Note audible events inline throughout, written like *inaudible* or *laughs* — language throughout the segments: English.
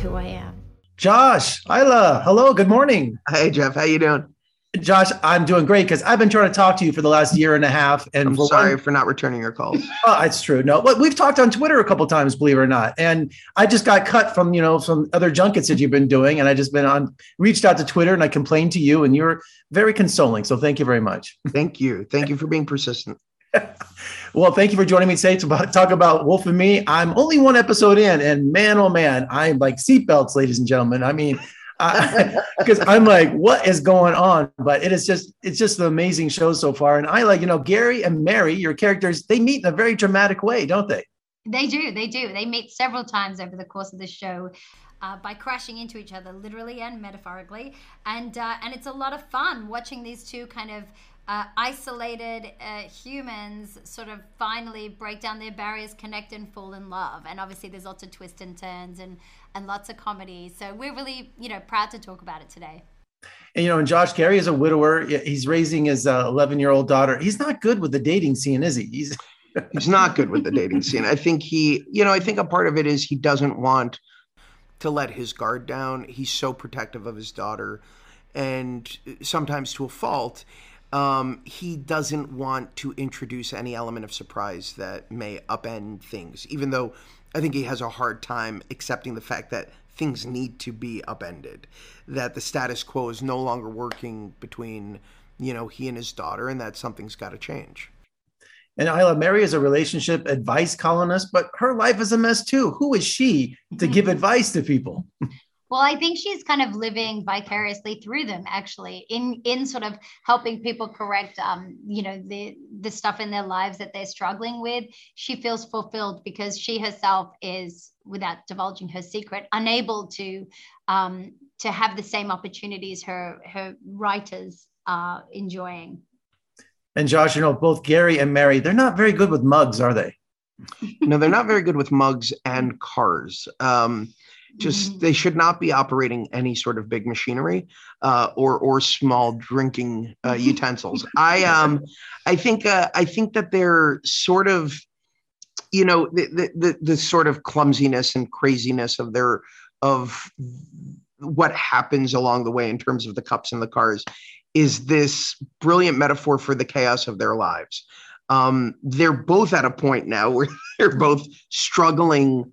who I am. Josh, Isla, hello, good morning. Hey Jeff, how you doing? Josh, I'm doing great because I've been trying to talk to you for the last year and a half. And I'm sorry one- for not returning your calls. *laughs* Oh, it's true. No, but we've talked on Twitter a couple times, believe it or not. And I just got cut from, you know, some other junkets that you've been doing. And I just been on, reached out to Twitter and I complained to you and you're very consoling. So thank you very much. Thank you. Thank you for being persistent. *laughs* Well, thank you for joining me today to talk about Wolf and Me. I'm only one episode in, and man, oh man, I'm like seatbelts, ladies and gentlemen. I mean, *laughs* because *laughs* I'm like, what is going on? But it is just, it's just an amazing show so far. And I like, you know, Gary and Mary, your characters, they meet in a very dramatic way, don't they? They do, they do. They meet several times over the course of the show. Uh, by crashing into each other, literally and metaphorically, and uh, and it's a lot of fun watching these two kind of uh, isolated uh, humans sort of finally break down their barriers, connect, and fall in love. And obviously, there's lots of twists and turns and and lots of comedy. So we're really you know proud to talk about it today. And you know, and Josh Gary is a widower. He's raising his 11 year old daughter. He's not good with the dating scene, is he? He's He's not good with the dating scene. I think he, you know, I think a part of it is he doesn't want to let his guard down. He's so protective of his daughter, and sometimes to a fault. Um, he doesn't want to introduce any element of surprise that may upend things, even though I think he has a hard time accepting the fact that things need to be upended, that the status quo is no longer working between, you know, he and his daughter, and that something's got to change. And Isla Mary is a relationship advice columnist, but her life is a mess too. Who is she to give advice to people? Well, I think she's kind of living vicariously through them, actually, in in sort of helping people correct, um, you know, the the stuff in their lives that they're struggling with. She feels fulfilled because she herself is, without divulging her secret, unable to um, to have the same opportunities her her writers are enjoying. And Josh, you know, both Gary and Mary, they're not very good with mugs, are they? no, they're not very good with mugs and cars. Um, just they should not be operating any sort of big machinery uh, or or small drinking uh, *laughs* utensils. I um I think uh, I think that they're sort of you know the, the the the sort of clumsiness and craziness of their of what happens along the way in terms of the cups and the cars is this brilliant metaphor for the chaos of their lives. Um, they're both at a point now where *laughs* they're both struggling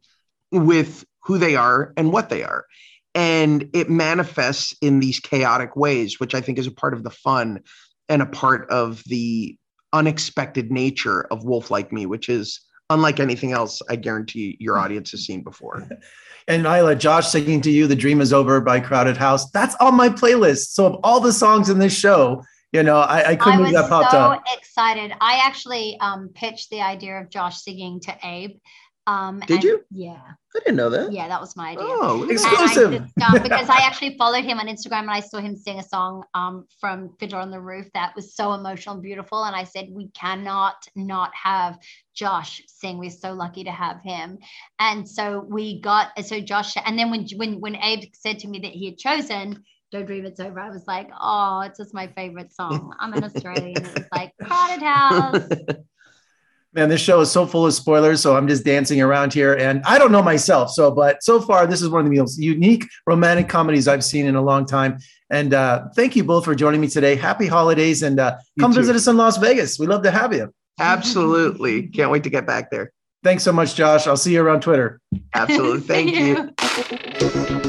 with who they are and what they are. And it manifests in these chaotic ways, which I think is a part of the fun and a part of the unexpected nature of Wolf Like Me, which is unlike anything else I guarantee your audience has seen before. *laughs* And Isla, Josh singing to you, The Dream is Over by Crowded House. That's on my playlist. So of all the songs in this show, you know, I, I couldn't I was that popped so up. excited. I actually um, pitched the idea of Josh singing to Abe. Um, Did and- you? Yeah. I didn't know that. Yeah, that was my idea. Oh, look at And. I Exclusive. um, *laughs* because I actually followed him on Instagram and I saw him sing a song um, from Fiddler on the Roof that was so emotional and beautiful. And I said, we cannot not have Josh sing. We're so lucky to have him. And so we got, so Josh, and then when, when, when Abe said to me that he had chosen Don't Dream It's Over, I was like, oh, it's just my favorite song. I'm an Australian. It was like Crowded House. *laughs* Man, this show is so full of spoilers. So I'm just dancing around here. And I don't know myself. So, but so far, this is one of the most unique romantic comedies I've seen in a long time. And uh, thank you both for joining me today. Happy holidays and uh, come too. visit us in Las Vegas. We'd love to have you. Absolutely. Can't wait to get back there. Thanks so much, Josh. I'll see you around Twitter. Absolutely. See Thank *laughs* you. you. *laughs*